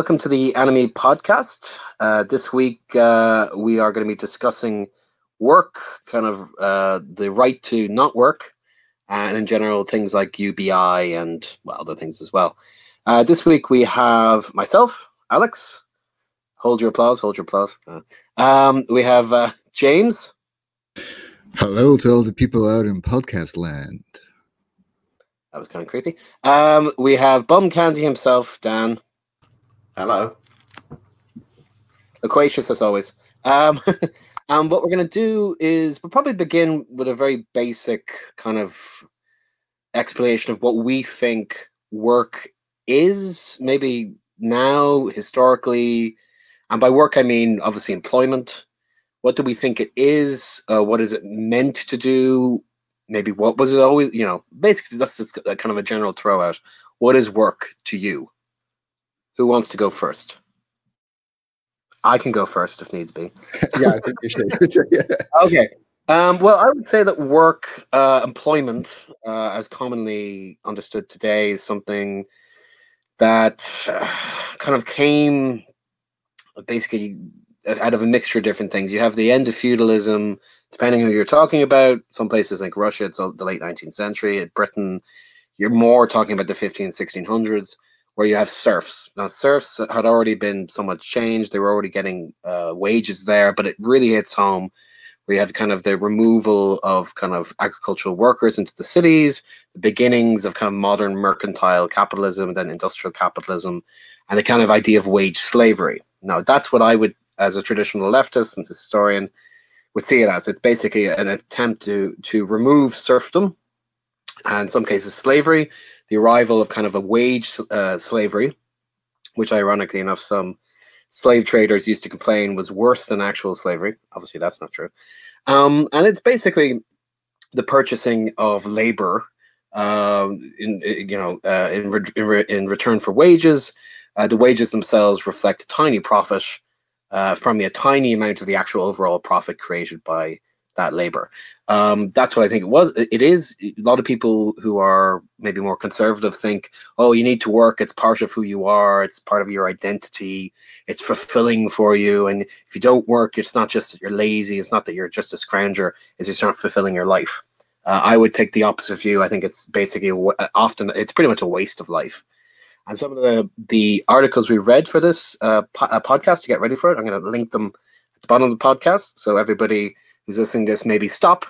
Welcome to the Anime Podcast. Uh, this week uh, we are going to be discussing work, kind of uh, the right to not work, and in general things like UBI and well, other things as well. Uh, this week we have myself, Alex. Hold your applause. Hold your applause. Uh, um, we have uh, James. Hello to all the people out in podcast land. That was kind of creepy. Um, we have Bum Candy himself, Dan. Hello. Loquacious as always. Um, and what we're going to do is we'll probably begin with a very basic kind of explanation of what we think work is, maybe now, historically. And by work, I mean obviously employment. What do we think it is? Uh, what is it meant to do? Maybe what was it always? You know, basically, that's just kind of a general throw out. What is work to you? Who wants to go first? I can go first if needs be. yeah, I think you should. yeah. Okay. Um, well, I would say that work, uh, employment, uh, as commonly understood today, is something that uh, kind of came basically out of a mixture of different things. You have the end of feudalism, depending who you're talking about. Some places like Russia, it's the late 19th century. In Britain, you're more talking about the 15, 1600s, where you have serfs. Now, serfs had already been somewhat changed. They were already getting uh, wages there, but it really hits home you have kind of the removal of kind of agricultural workers into the cities, the beginnings of kind of modern mercantile capitalism, then industrial capitalism, and the kind of idea of wage slavery. Now, that's what I would, as a traditional leftist and historian, would see it as. It's basically an attempt to to remove serfdom, and in some cases slavery, the arrival of kind of a wage uh, slavery, which ironically enough, some slave traders used to complain was worse than actual slavery. Obviously, that's not true. Um, and it's basically the purchasing of labor, um, in you know, uh, in, re- in, re- in return for wages. Uh, the wages themselves reflect tiny profit, uh, probably a tiny amount of the actual overall profit created by that labor. Um, that's what I think it was. It is a lot of people who are maybe more conservative think, oh, you need to work. It's part of who you are. It's part of your identity. It's fulfilling for you. And if you don't work, it's not just that you're lazy. It's not that you're just a scrounger. It's just not fulfilling your life. Uh, I would take the opposite view. I think it's basically often it's pretty much a waste of life. And some of the the articles we read for this uh, po- uh, podcast to get ready for it, I'm going to link them at the bottom of the podcast, so everybody who's listening to this maybe stop,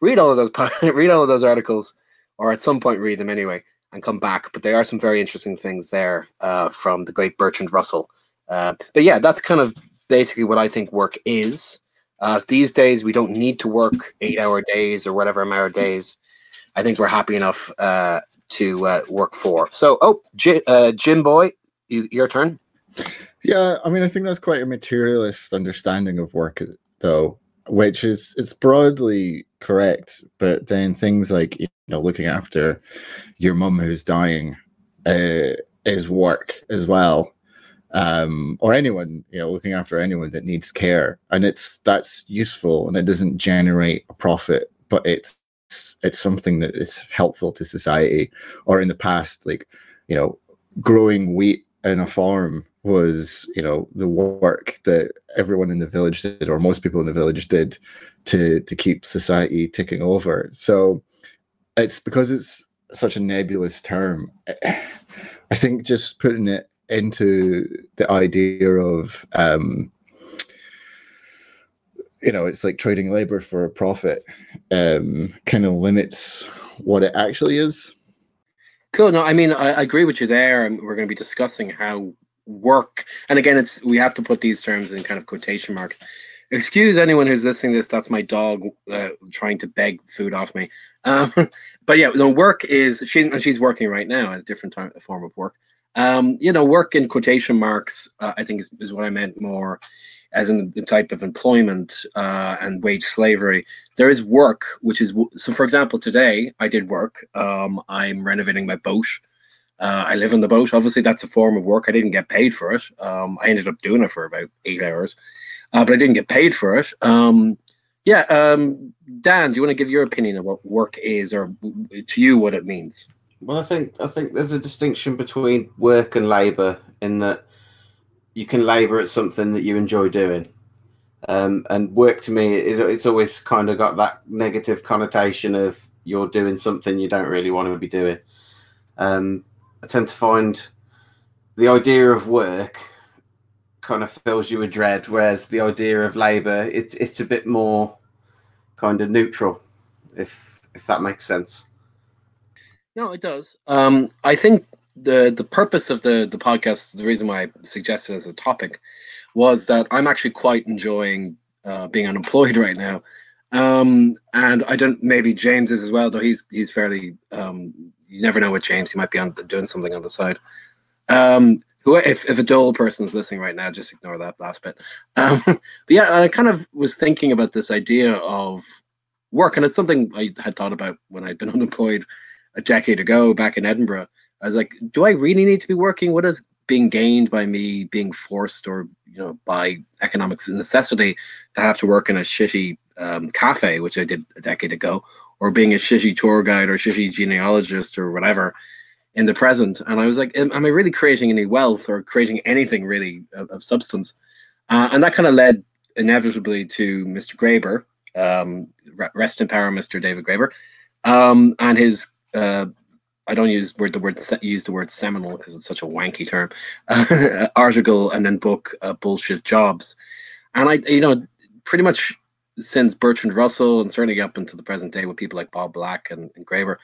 read all of those read all of those articles, or at some point read them anyway and come back. But there are some very interesting things there uh, from the great Bertrand Russell. Uh, but yeah, that's kind of basically what I think work is. Uh, these days, we don't need to work eight-hour days or whatever amount of days. I think we're happy enough uh, to uh, work for. So, oh, J- uh, Jim Boy, you, your turn. Yeah, I mean, I think that's quite a materialist understanding of work, though which is it's broadly correct but then things like you know looking after your mum who's dying uh, is work as well. Um, or anyone you know looking after anyone that needs care. And it's that's useful and it doesn't generate a profit but it's it's something that is helpful to society or in the past like you know growing wheat in a farm was you know the work that everyone in the village did or most people in the village did to to keep society ticking over. So it's because it's such a nebulous term i think just putting it into the idea of um you know it's like trading labor for a profit um kind of limits what it actually is cool. No i mean I, I agree with you there and we're going to be discussing how work and again it's we have to put these terms in kind of quotation marks. Excuse anyone who's listening this that's my dog uh, trying to beg food off me. Um, but yeah the work is she and she's working right now at a different time, form of work. Um, you know work in quotation marks uh, i think is, is what i meant more as in the type of employment uh, and wage slavery there is work which is so for example today i did work um, i'm renovating my boat uh, I live on the boat. Obviously, that's a form of work. I didn't get paid for it. Um, I ended up doing it for about eight hours, uh, but I didn't get paid for it. Um, yeah, um, Dan, do you want to give your opinion of what work is, or to you, what it means? Well, I think I think there's a distinction between work and labour in that you can labour at something that you enjoy doing. Um, and work to me, it, it's always kind of got that negative connotation of you're doing something you don't really want to be doing. Um, I tend to find the idea of work kind of fills you with dread, whereas the idea of labour, it's it's a bit more kind of neutral, if if that makes sense. No, it does. Um, I think the the purpose of the the podcast, the reason why I suggested as a topic, was that I'm actually quite enjoying uh, being unemployed right now, um, and I don't maybe James is as well, though he's he's fairly. Um, you never know with James; he might be on doing something on the side. Um, who, if, if a dull person is listening right now, just ignore that last bit. Um, but yeah, I kind of was thinking about this idea of work, and it's something I had thought about when I'd been unemployed a decade ago back in Edinburgh. I was like, do I really need to be working? What is being gained by me being forced or you know by economic necessity to have to work in a shitty um, cafe, which I did a decade ago, or being a shitty tour guide or shitty genealogist or whatever in the present. And I was like, am, am I really creating any wealth or creating anything really of, of substance? Uh, and that kind of led inevitably to Mr. Graeber, um, rest in power, Mr. David Graeber, um, and his. Uh, I don't use word the word use the word seminal because it's such a wanky term. Article and then book uh, bullshit jobs, and I you know pretty much since Bertrand Russell and certainly up into the present day with people like Bob Black and, and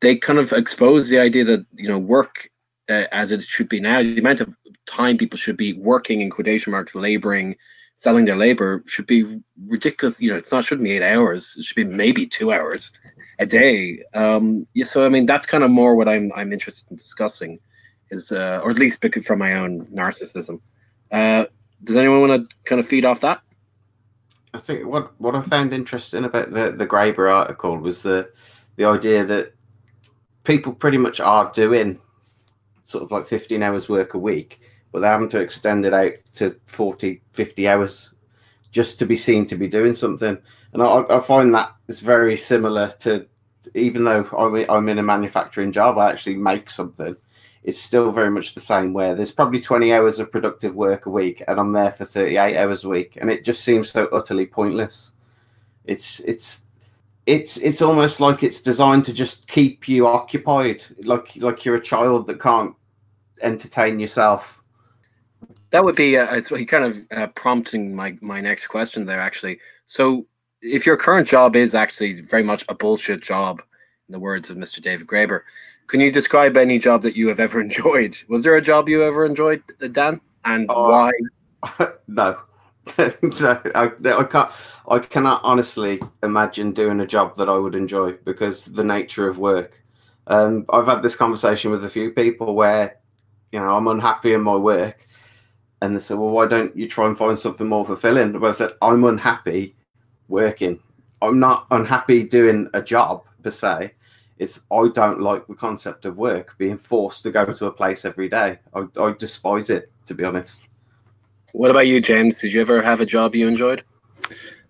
they kind of expose the idea that you know work uh, as it should be now, the amount of time people should be working in quotation marks, laboring, selling their labor should be ridiculous. You know, it's not shouldn't be eight hours. It should be maybe two hours a day. Um, yeah, so I mean, that's kind of more what I'm I'm interested in discussing, is uh, or at least from my own narcissism. Uh, does anyone want to kind of feed off that? I think what what I found interesting about the the Graeber article was the the idea that people pretty much are doing sort of like 15 hours work a week, but they're having to extend it out to 40, 50 hours just to be seen to be doing something. And I, I find that is very similar to, even though I'm, I'm in a manufacturing job, I actually make something. It's still very much the same. Where there's probably 20 hours of productive work a week, and I'm there for 38 hours a week, and it just seems so utterly pointless. It's it's it's it's almost like it's designed to just keep you occupied, like like you're a child that can't entertain yourself. That would be uh, it's kind of uh, prompting my my next question there actually. So if your current job is actually very much a bullshit job, in the words of Mr. David Graeber, can you describe any job that you have ever enjoyed? Was there a job you ever enjoyed, Dan, and uh, why? no, no, I, I, can't. I cannot honestly imagine doing a job that I would enjoy because the nature of work. Um, I've had this conversation with a few people where, you know, I'm unhappy in my work, and they said, "Well, why don't you try and find something more fulfilling?" But I said, "I'm unhappy working. I'm not unhappy doing a job per se. It's I don't like the concept of work being forced to go to a place every day. I, I despise it, to be honest." What about you, James? Did you ever have a job you enjoyed?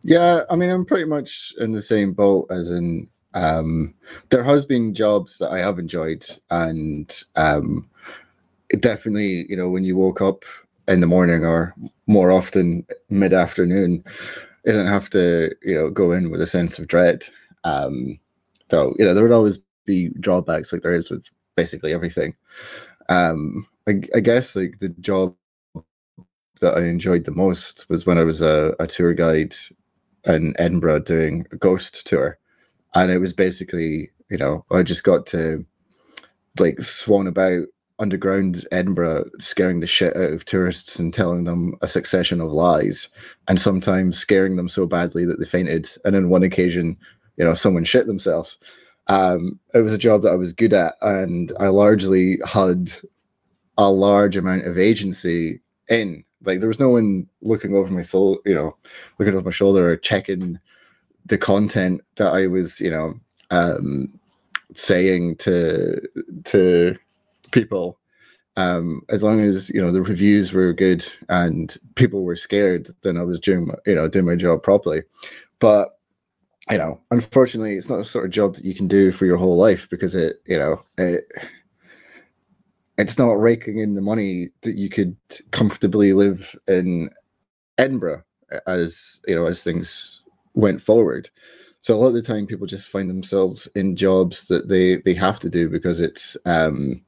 Yeah, I mean, I'm pretty much in the same boat as in um, there has been jobs that I have enjoyed, and um, definitely, you know, when you woke up in the morning or more often mid afternoon, you didn't have to, you know, go in with a sense of dread. Um, though, you know, there would always be drawbacks, like there is with basically everything. Um, I, I guess like the job that I enjoyed the most was when I was a, a tour guide in Edinburgh doing a ghost tour. And it was basically, you know, I just got to like swan about underground Edinburgh, scaring the shit out of tourists and telling them a succession of lies, and sometimes scaring them so badly that they fainted. And on one occasion, you know, someone shit themselves. Um, it was a job that I was good at, and I largely had a large amount of agency in like there was no one looking over my soul, you know, looking over my shoulder or checking the content that I was, you know, um, saying to to people. Um, as long as you know the reviews were good and people were scared, then I was doing my, you know doing my job properly. But you know, unfortunately, it's not a sort of job that you can do for your whole life because it you know it it's not raking in the money that you could comfortably live in Edinburgh as you know as things went forward. So a lot of the time, people just find themselves in jobs that they they have to do because it's um,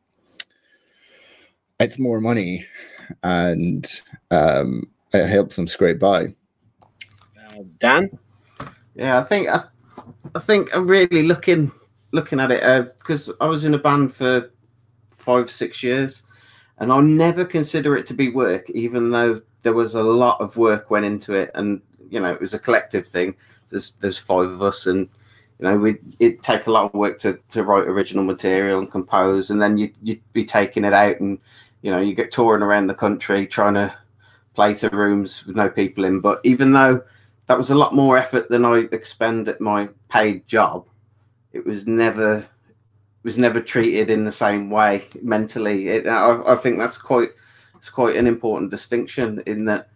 it's more money, and um, it helps them scrape by. Uh, Dan, Yeah, I think I, I think I'm really looking looking at it because I was in a band for five six years, and I'll never consider it to be work, even though there was a lot of work went into it, and you know it was a collective thing. There's there's five of us, and you know we it take a lot of work to to write original material and compose, and then you you'd be taking it out, and you know you get touring around the country trying to play to rooms with no people in. But even though that was a lot more effort than I expend at my paid job, it was never was never treated in the same way mentally. It, I, I think that's quite it's quite an important distinction in that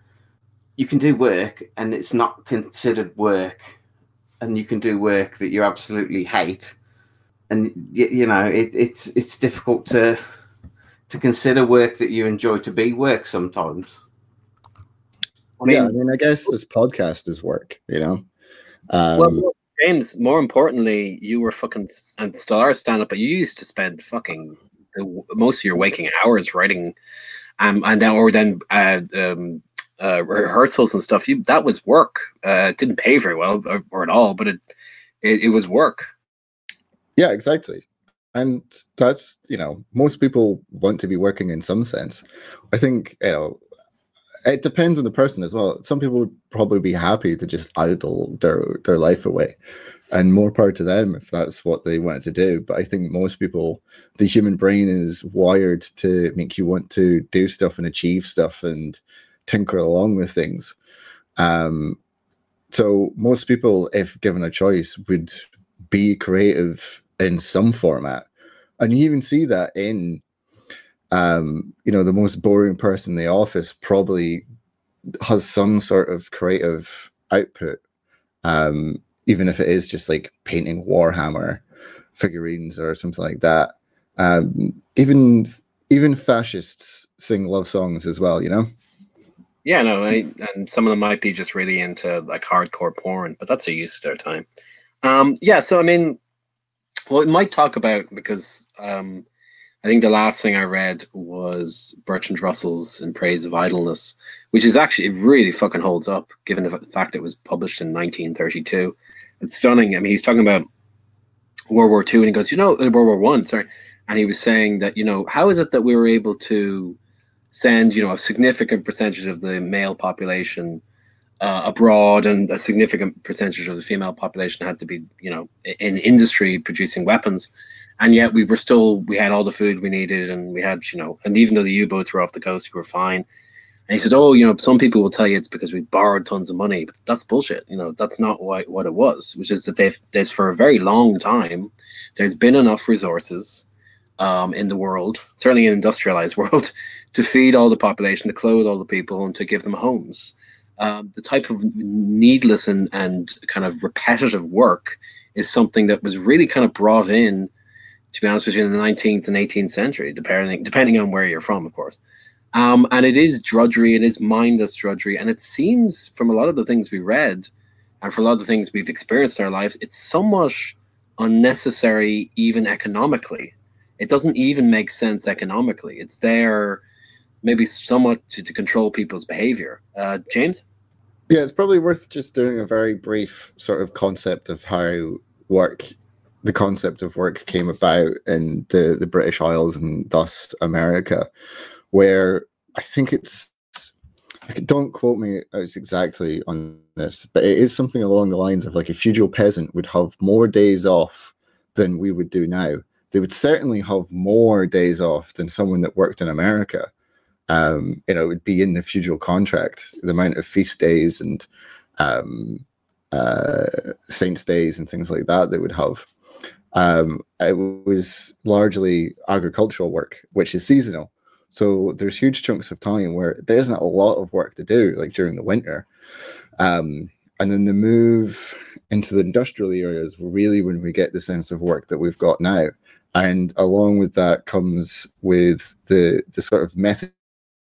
you can do work and it's not considered work, and you can do work that you absolutely hate, and you, you know it, it's it's difficult to to consider work that you enjoy to be work sometimes. I mean, yeah, I mean, I guess this podcast is work, you know. Um, well, James, more importantly, you were fucking and still are stand up, but you used to spend fucking the, most of your waking hours writing, um, and then or then uh, um, uh, rehearsals and stuff. You that was work. Uh, it didn't pay very well or, or at all, but it, it it was work. yeah, exactly. And that's you know, most people want to be working in some sense. I think you know, it depends on the person as well. Some people would probably be happy to just idle their their life away, and more power to them if that's what they wanted to do. But I think most people, the human brain is wired to make you want to do stuff and achieve stuff and tinker along with things. Um, so most people, if given a choice, would be creative in some format, and you even see that in um, you know, the most boring person in the office probably has some sort of creative output, um, even if it is just like painting Warhammer figurines or something like that. Um, even even fascists sing love songs as well, you know. Yeah, no, I, and some of them might be just really into like hardcore porn, but that's a use of their time. Um, yeah, so I mean, well, it might talk about because um, I think the last thing I read was Bertrand Russell's In Praise of Idleness, which is actually it really fucking holds up, given the fact it was published in 1932. It's stunning. I mean, he's talking about World War Two, and he goes, you know, uh, World War One, sorry, and he was saying that you know, how is it that we were able to send you know a significant percentage of the male population uh, abroad and a significant percentage of the female population had to be you know in industry producing weapons. And yet we were still we had all the food we needed and we had you know and even though the u-boats were off the coast we were fine. And he said oh you know some people will tell you it's because we borrowed tons of money. But that's bullshit. You know that's not why, what it was which is that they've there's for a very long time there's been enough resources um, in the world certainly in industrialized world to feed all the population, to clothe all the people, and to give them homes. Um, the type of needless and, and kind of repetitive work is something that was really kind of brought in, to be honest, between the 19th and 18th century, depending depending on where you're from, of course. Um, and it is drudgery, it is mindless drudgery, and it seems from a lot of the things we read, and for a lot of the things we've experienced in our lives, it's somewhat unnecessary, even economically. It doesn't even make sense economically. It's there maybe somewhat to, to control people's behavior. Uh, James? Yeah, it's probably worth just doing a very brief sort of concept of how work, the concept of work came about in the, the British Isles and thus America, where I think it's, don't quote me exactly on this, but it is something along the lines of like a feudal peasant would have more days off than we would do now. They would certainly have more days off than someone that worked in America um, you know, it would be in the feudal contract, the amount of feast days and um, uh, saints' days and things like that they would have. Um, it was largely agricultural work, which is seasonal. So there's huge chunks of time where there isn't a lot of work to do, like during the winter. Um, and then the move into the industrial areas really when we get the sense of work that we've got now. and along with that comes with the the sort of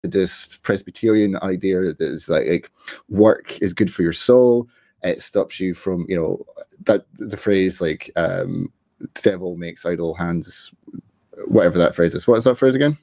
Methodist Presbyterian idea that is like, like work is good for your soul. It stops you from you know that the phrase like um, the devil makes idle hands, whatever that phrase is. What is that phrase again?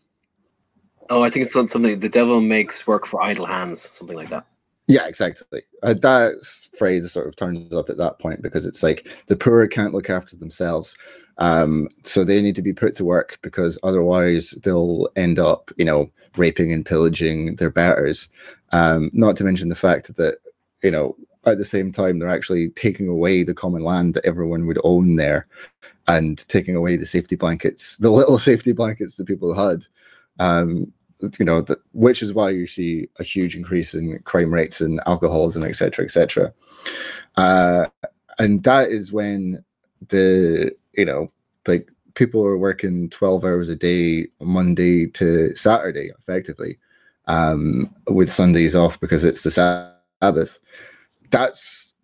Oh, I think it's something the devil makes work for idle hands, something like that. Yeah, exactly. Uh, that phrase sort of turns up at that point because it's like the poor can't look after themselves. Um, so they need to be put to work because otherwise they'll end up, you know, raping and pillaging their betters. Um, not to mention the fact that, you know, at the same time, they're actually taking away the common land that everyone would own there and taking away the safety blankets, the little safety blankets that people had. Um, you know, that, which is why you see a huge increase in crime rates and alcoholism, et cetera, et cetera. Uh, and that is when the, you know, like people are working 12 hours a day, Monday to Saturday, effectively, um, with Sundays off because it's the Sabbath. That's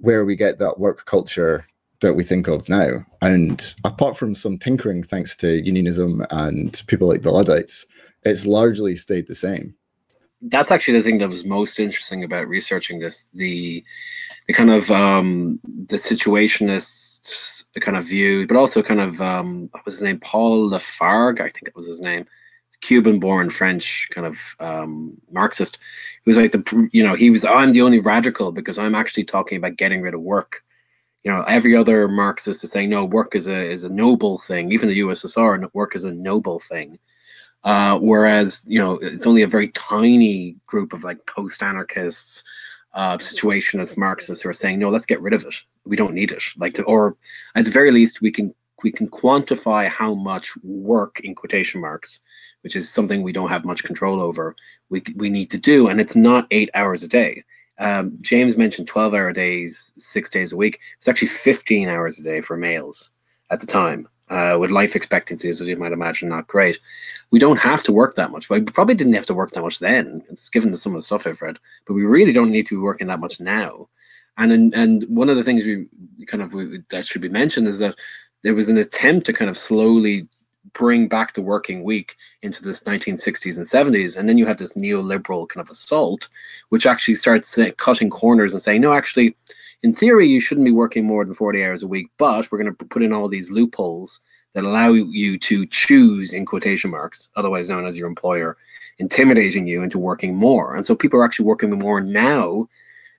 where we get that work culture that we think of now. And apart from some tinkering, thanks to unionism and people like the Luddites, it's largely stayed the same. That's actually the thing that was most interesting about researching this the the kind of um, the situationist kind of view, but also kind of um, what was his name, Paul Lafargue, I think it was his name, Cuban-born French kind of um, Marxist. who was like the you know he was I'm the only radical because I'm actually talking about getting rid of work. You know, every other Marxist is saying no, work is a is a noble thing. Even the USSR, work is a noble thing. Uh, whereas, you know, it's only a very tiny group of like post anarchists, uh, situationist Marxists who are saying, no, let's get rid of it. We don't need it. Like, to, or at the very least, we can we can quantify how much work in quotation marks, which is something we don't have much control over, we we need to do, and it's not eight hours a day. Um, James mentioned twelve hour days, six days a week. It's actually fifteen hours a day for males at the time uh, with life expectancies, as you might imagine, not great. We don't have to work that much. We probably didn't have to work that much then. It's given some of the stuff I've read, but we really don't need to be working that much now. And in, and one of the things we kind of we, that should be mentioned is that there was an attempt to kind of slowly bring back the working week into this 1960s and 70s, and then you have this neoliberal kind of assault, which actually starts cutting corners and saying, no, actually, in theory, you shouldn't be working more than 40 hours a week, but we're going to put in all these loopholes that allow you to choose, in quotation marks, otherwise known as your employer, intimidating you into working more. And so people are actually working more now,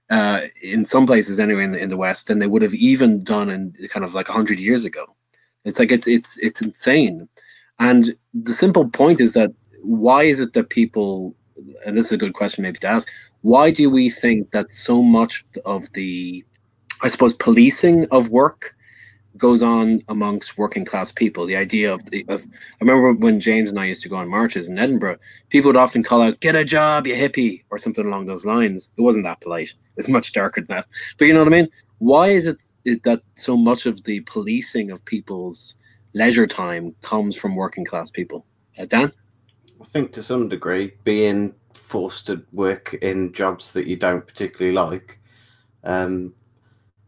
uh, in some places anyway, in the, in the West, than they would have even done in kind of like 100 years ago. It's like it's it's it's insane. And the simple point is that why is it that people, and this is a good question maybe to ask, why do we think that so much of the I suppose policing of work goes on amongst working class people. The idea of the of I remember when James and I used to go on marches in Edinburgh, people would often call out, Get a job, you hippie, or something along those lines. It wasn't that polite. It's much darker than that. But you know what I mean? Why is it is that so much of the policing of people's leisure time comes from working class people? Uh, Dan? I think to some degree, being forced to work in jobs that you don't particularly like um,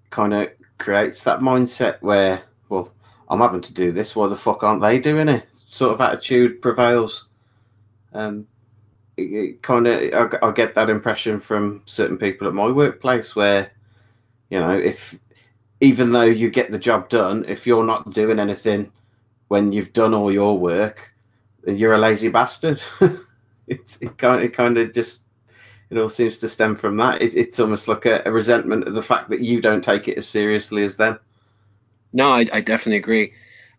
kind of creates that mindset where, well, I'm having to do this. Why the fuck aren't they doing it? Sort of attitude prevails. Um, kind of, I, I get that impression from certain people at my workplace where, you know, if even though you get the job done, if you're not doing anything when you've done all your work, you're a lazy bastard. it, it kind it kind of just it all seems to stem from that. It, it's almost like a, a, resentment of the fact that you don't take it as seriously as them. No, I, I definitely agree.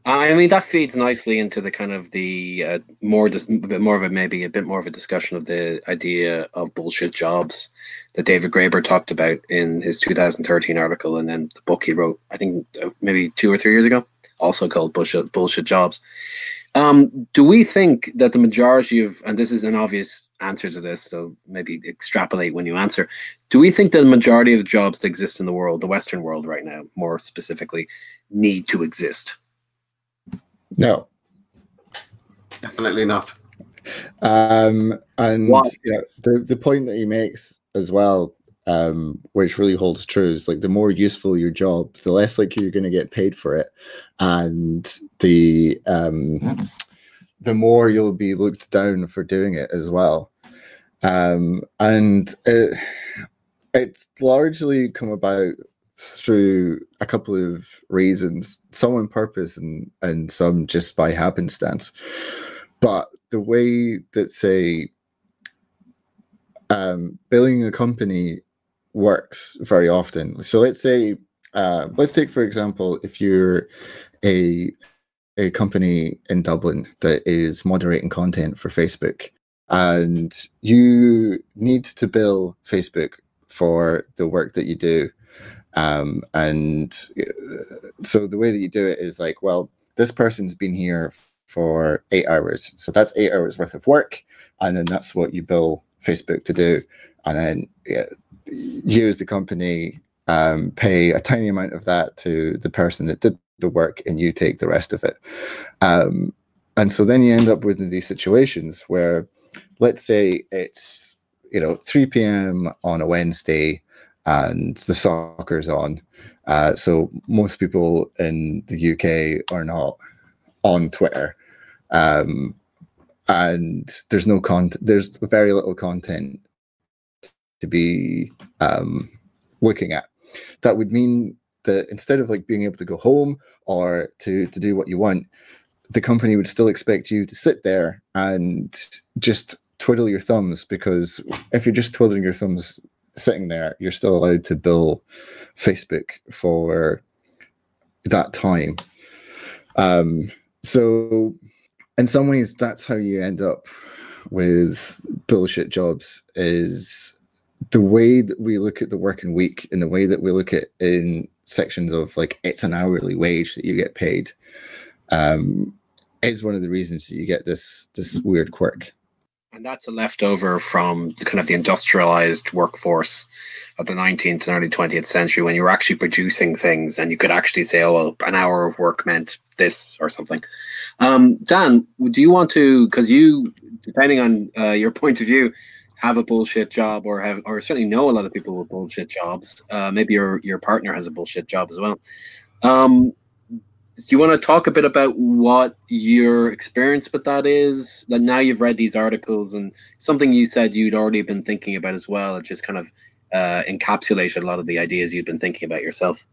I mean that feeds nicely into the kind of the uh, more dis- a bit more of a maybe a bit more of a discussion of the idea of bullshit jobs that David Graeber talked about in his 2013 article and then the book he wrote I think uh, maybe two or three years ago, also called bullshit bullshit jobs. Um, do we think that the majority of and this is an obvious answer to this, so maybe extrapolate when you answer. Do we think that the majority of jobs that exist in the world, the Western world right now, more specifically, need to exist? No. Definitely not. Um, and Why? the, the point that he makes as well, um, which really holds true. Is like the more useful your job, the less likely you're going to get paid for it, and the um, the more you'll be looked down for doing it as well. Um, and it, it's largely come about through a couple of reasons, some on purpose and and some just by happenstance. But the way that say um, building a company works very often. So let's say, uh, let's take for example, if you're a a company in Dublin that is moderating content for Facebook, and you need to bill Facebook for the work that you do. Um, and uh, so the way that you do it is like, well, this person's been here for eight hours, so that's eight hours worth of work, and then that's what you bill Facebook to do, and then yeah, you as the company um, pay a tiny amount of that to the person that did the work, and you take the rest of it. Um, and so then you end up with these situations where, let's say it's you know 3 p.m. on a Wednesday, and the soccer's on. Uh, so most people in the UK are not on Twitter. Um, and there's no content there's very little content to be um, looking at. That would mean that instead of like being able to go home or to to do what you want the company would still expect you to sit there and just twiddle your thumbs because if you're just twiddling your thumbs sitting there you're still allowed to bill facebook for that time. Um so in some ways that's how you end up with bullshit jobs is the way that we look at the working week and the way that we look at in sections of like it's an hourly wage that you get paid um, is one of the reasons that you get this this weird quirk and that's a leftover from kind of the industrialized workforce of the 19th and early 20th century when you were actually producing things and you could actually say, oh, well, an hour of work meant this or something. Um, Dan, do you want to, because you, depending on uh, your point of view, have a bullshit job or have, or certainly know a lot of people with bullshit jobs. Uh, maybe your, your partner has a bullshit job as well. Um, do you want to talk a bit about what your experience with that is? That now you've read these articles and something you said you'd already been thinking about as well. It just kind of uh, encapsulated a lot of the ideas you've been thinking about yourself.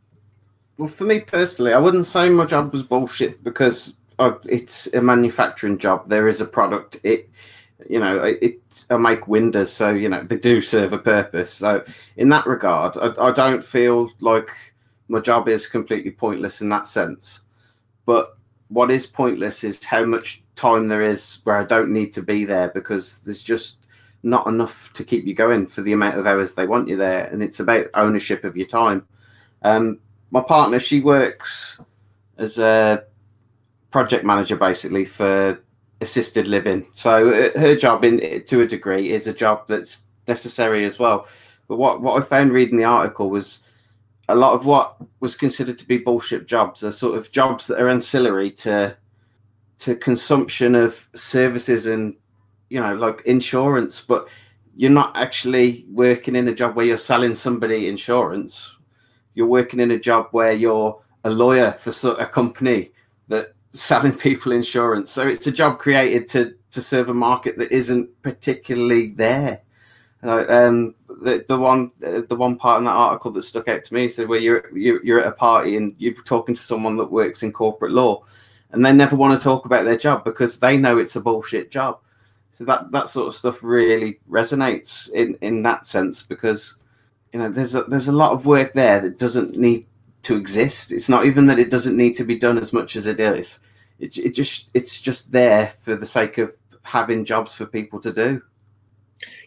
Well, for me personally, I wouldn't say my job was bullshit because uh, it's a manufacturing job. There is a product. It, you know, it. I make windows, so you know they do serve a purpose. So in that regard, I, I don't feel like my job is completely pointless in that sense. But what is pointless is how much time there is where I don't need to be there because there's just not enough to keep you going for the amount of hours they want you there. And it's about ownership of your time. Um, my partner, she works as a project manager basically for assisted living. So uh, her job, in to a degree, is a job that's necessary as well. But what, what I found reading the article was a lot of what was considered to be bullshit jobs are sort of jobs that are ancillary to to consumption of services and you know like insurance but you're not actually working in a job where you're selling somebody insurance. You're working in a job where you're a lawyer for a company that selling people insurance. So it's a job created to to serve a market that isn't particularly there. Uh, um, the, the one the one part in that article that stuck out to me said where you're, you're you're at a party and you're talking to someone that works in corporate law, and they never want to talk about their job because they know it's a bullshit job. So that that sort of stuff really resonates in in that sense because you know there's a, there's a lot of work there that doesn't need to exist. It's not even that it doesn't need to be done as much as it is. It, it just it's just there for the sake of having jobs for people to do.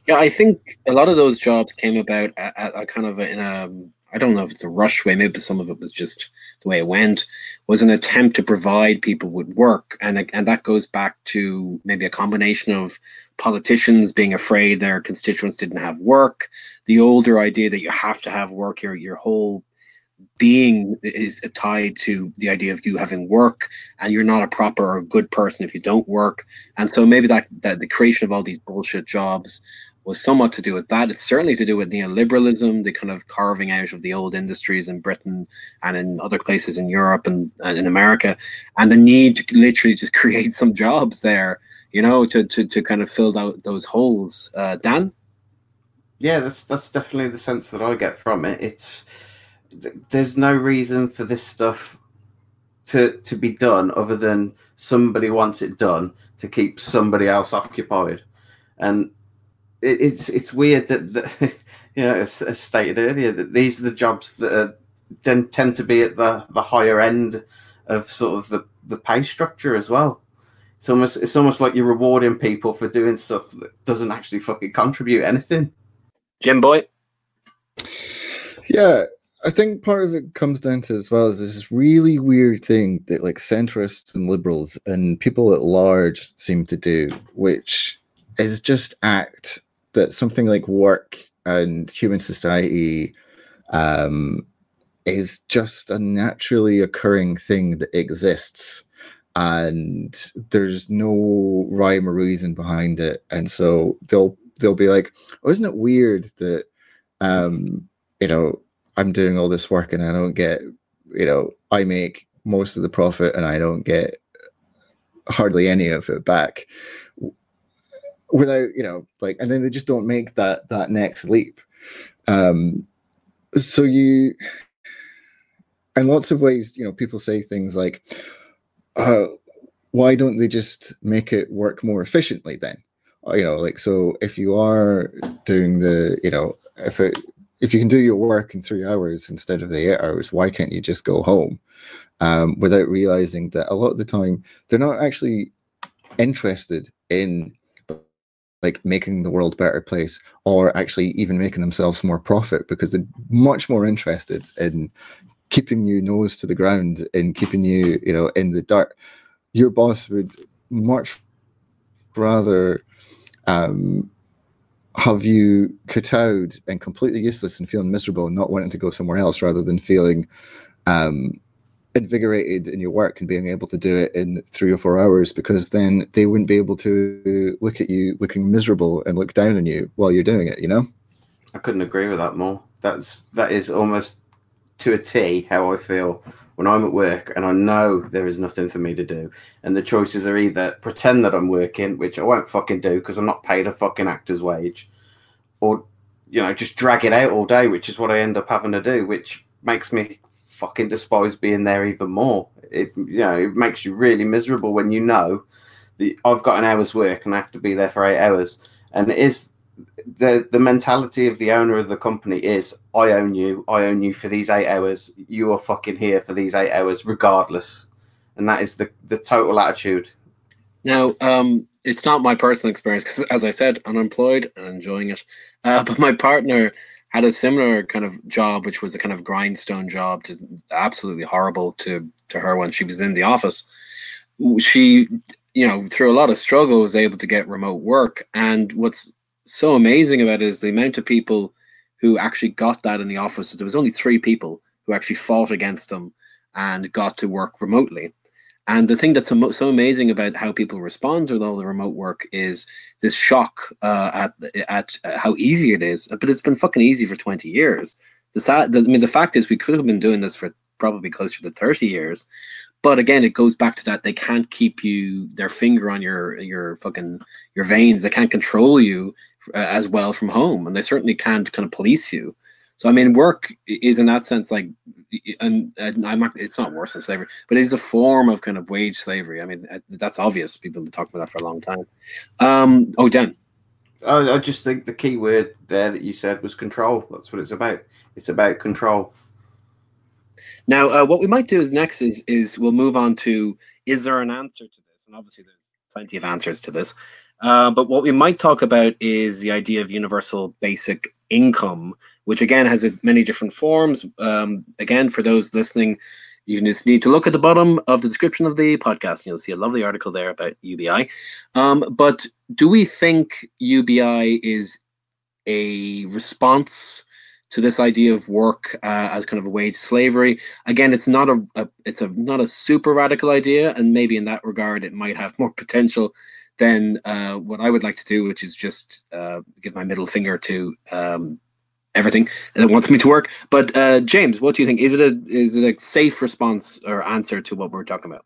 Yeah, I think a lot of those jobs came about at, at a kind of in a I don't know if it's a rush way, maybe some of it was just the way it went, was an attempt to provide people with work. And, and that goes back to maybe a combination of politicians being afraid their constituents didn't have work, the older idea that you have to have work, your, your whole being is tied to the idea of you having work and you're not a proper or good person if you don't work. And so maybe that, that the creation of all these bullshit jobs was somewhat to do with that. It's certainly to do with neoliberalism, the kind of carving out of the old industries in Britain and in other places in Europe and, and in America, and the need to literally just create some jobs there, you know, to to, to kind of fill out those holes. Uh, Dan. Yeah, that's that's definitely the sense that I get from it. It's there's no reason for this stuff to to be done other than somebody wants it done to keep somebody else occupied, and it, it's it's weird that, that you know as, as, stated earlier that these are the jobs that are, tend, tend to be at the the higher end of sort of the the pay structure as well. It's almost it's almost like you're rewarding people for doing stuff that doesn't actually fucking contribute anything. Jim Boy. Yeah, I think part of it comes down to as well is this really weird thing that like centrists and liberals and people at large seem to do, which is just act that something like work and human society um, is just a naturally occurring thing that exists and there's no rhyme or reason behind it. And so they'll they'll be like oh isn't it weird that um you know i'm doing all this work and i don't get you know i make most of the profit and i don't get hardly any of it back. Without you know like and then they just don't make that that next leap. Um so you in lots of ways you know people say things like uh why don't they just make it work more efficiently then? Uh, you know like so if you are doing the you know if it if you can do your work in three hours instead of the eight hours why can't you just go home? Um, without realizing that a lot of the time they're not actually interested in like making the world a better place or actually even making themselves more profit because they're much more interested in keeping you nose to the ground and keeping you you know in the dirt. Your boss would much rather um, have you out and completely useless and feeling miserable and not wanting to go somewhere else rather than feeling um, invigorated in your work and being able to do it in three or four hours? Because then they wouldn't be able to look at you looking miserable and look down on you while you're doing it you know? I couldn't agree with that more. That's that is almost to a t how i feel when i'm at work and i know there is nothing for me to do and the choices are either pretend that i'm working which i won't fucking do because i'm not paid a fucking actor's wage or you know just drag it out all day which is what i end up having to do which makes me fucking despise being there even more. It you know it makes you really miserable when you know that I've got an hour's work and I have to be there for eight hours. And it is the the mentality of the owner of the company is I own you, I own you for these eight hours. You are fucking here for these eight hours, regardless. And that is the the total attitude. Now, um, it's not my personal experience because, as I said, unemployed and enjoying it. Uh, but my partner had a similar kind of job, which was a kind of grindstone job, just absolutely horrible to to her when she was in the office. She, you know, through a lot of struggle, was able to get remote work. And what's so amazing about it is the amount of people who actually got that in the office. There was only three people who actually fought against them and got to work remotely. And the thing that's so, amazing about how people respond to all the remote work is this shock uh, at at how easy it is. But it's been fucking easy for twenty years. The, sad, I mean, the fact is, we could have been doing this for probably closer to thirty years. But again, it goes back to that they can't keep you their finger on your your fucking your veins. They can't control you uh, as well from home, and they certainly can't kind of police you. So I mean, work is in that sense like, and, and I'm not, it's not worse than slavery, but it is a form of kind of wage slavery. I mean, uh, that's obvious. People have been talking about that for a long time. Um, oh, Dan. I, I just think the key word there that you said was control. That's what it's about. It's about control. Now, uh, what we might do is next is is we'll move on to is there an answer to this? And obviously, there's plenty of answers to this. Uh, but what we might talk about is the idea of universal basic income, which again has many different forms. Um, again, for those listening, you just need to look at the bottom of the description of the podcast. And you'll see a lovely article there about UBI. Um, but do we think UBI is a response to this idea of work uh, as kind of a wage slavery? Again, it's not a, a it's a not a super radical idea, and maybe in that regard, it might have more potential then uh, what I would like to do, which is just uh, give my middle finger to um, everything that wants me to work. But uh, James, what do you think? Is it a is it a safe response or answer to what we're talking about?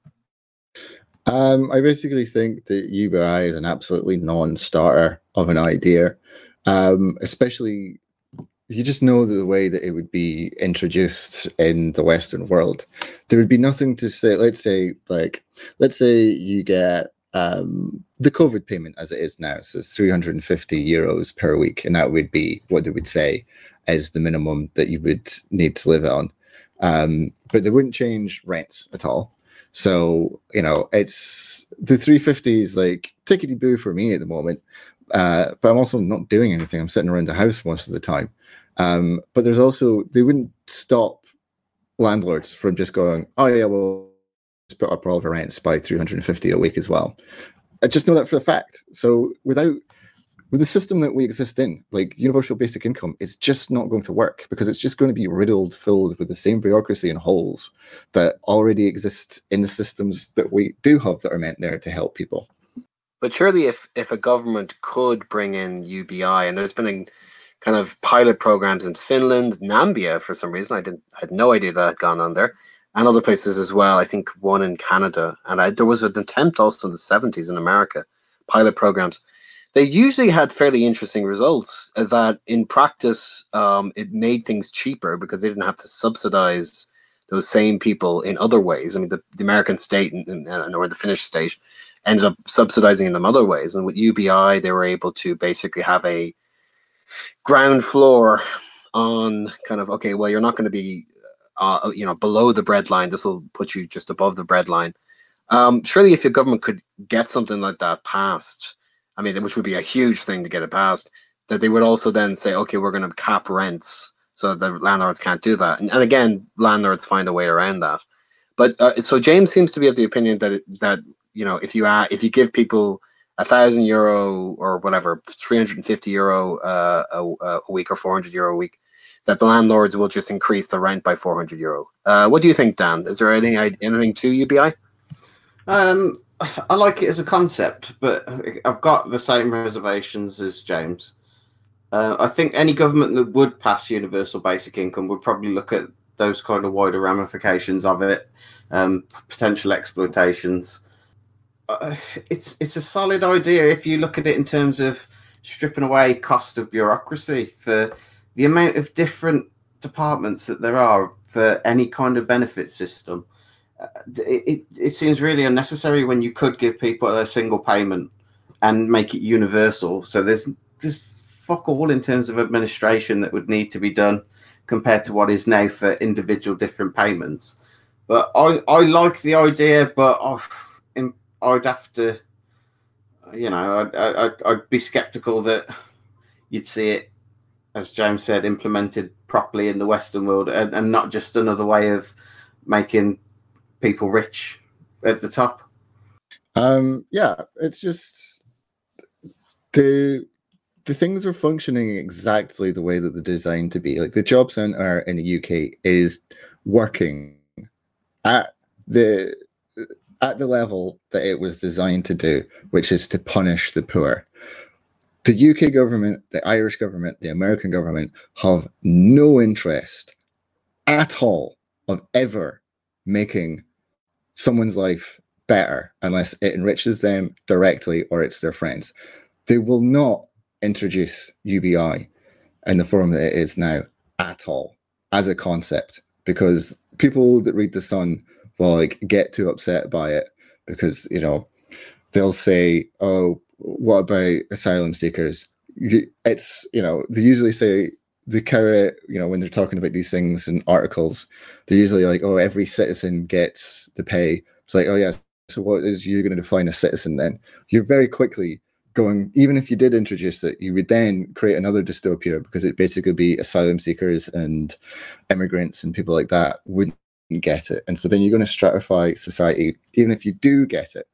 Um, I basically think that UBI is an absolutely non-starter of an idea, um, especially you just know the way that it would be introduced in the Western world. There would be nothing to say. Let's say, like, let's say you get um, the COVID payment as it is now. So it's 350 euros per week. And that would be what they would say is the minimum that you would need to live on. Um, but they wouldn't change rents at all. So, you know, it's the 350 is like tickety boo for me at the moment. Uh, but I'm also not doing anything. I'm sitting around the house most of the time. Um, but there's also, they wouldn't stop landlords from just going, oh, yeah, well, put up all of our rents by 350 a week as well. I just know that for a fact. So without with the system that we exist in, like universal basic income, is just not going to work because it's just going to be riddled, filled with the same bureaucracy and holes that already exist in the systems that we do have that are meant there to help people. But surely, if if a government could bring in UBI, and there's been kind of pilot programs in Finland, Namibia, for some reason, I didn't I had no idea that had gone on there and other places as well. I think one in Canada, and I, there was an attempt also in the seventies in America, pilot programs. They usually had fairly interesting results. Uh, that in practice, um, it made things cheaper because they didn't have to subsidize those same people in other ways. I mean, the, the American state and, and, or the Finnish state ended up subsidizing them other ways. And with UBI, they were able to basically have a ground floor on kind of okay, well, you're not going to be uh, you know, below the bread line. This will put you just above the bread line. Um, surely, if your government could get something like that passed, I mean, which would be a huge thing to get it passed, that they would also then say, okay, we're going to cap rents so the landlords can't do that. And, and again, landlords find a way around that. But uh, so James seems to be of the opinion that it, that you know if you uh, if you give people a thousand euro or whatever, three hundred and fifty euro uh, a, a week or four hundred euro a week, that the landlords will just increase the rent by 400 euro. Uh, what do you think, Dan? Is there anything anything to UBI? Um, I like it as a concept, but I've got the same reservations as James. Uh, I think any government that would pass universal basic income would probably look at those kind of wider ramifications of it, um, potential exploitations. Uh, it's it's a solid idea if you look at it in terms of stripping away cost of bureaucracy for the amount of different departments that there are for any kind of benefit system, uh, it, it, seems really unnecessary when you could give people a single payment and make it universal. So there's there's fuck all in terms of administration that would need to be done compared to what is now for individual different payments. But I, I like the idea, but I, I'd have to, you know, I'd, I'd, I'd be skeptical that you'd see it as James said, implemented properly in the Western world and, and not just another way of making people rich at the top. Um, yeah, it's just the the things are functioning exactly the way that they're designed to be. Like the job center in the UK is working at the at the level that it was designed to do, which is to punish the poor the UK government, the Irish government, the American government have no interest at all of ever making someone's life better unless it enriches them directly or it's their friends. They will not introduce UBI in the form that it is now at all as a concept because people that read the Sun will like get too upset by it because you know they'll say, "Oh, what about asylum seekers? It's you know they usually say the carrot you know when they're talking about these things in articles, they're usually like, oh, every citizen gets the pay. It's like, oh yeah, so what is you're going to define a citizen then? You're very quickly going. Even if you did introduce it, you would then create another dystopia because it basically be asylum seekers and immigrants and people like that wouldn't get it, and so then you're going to stratify society. Even if you do get it,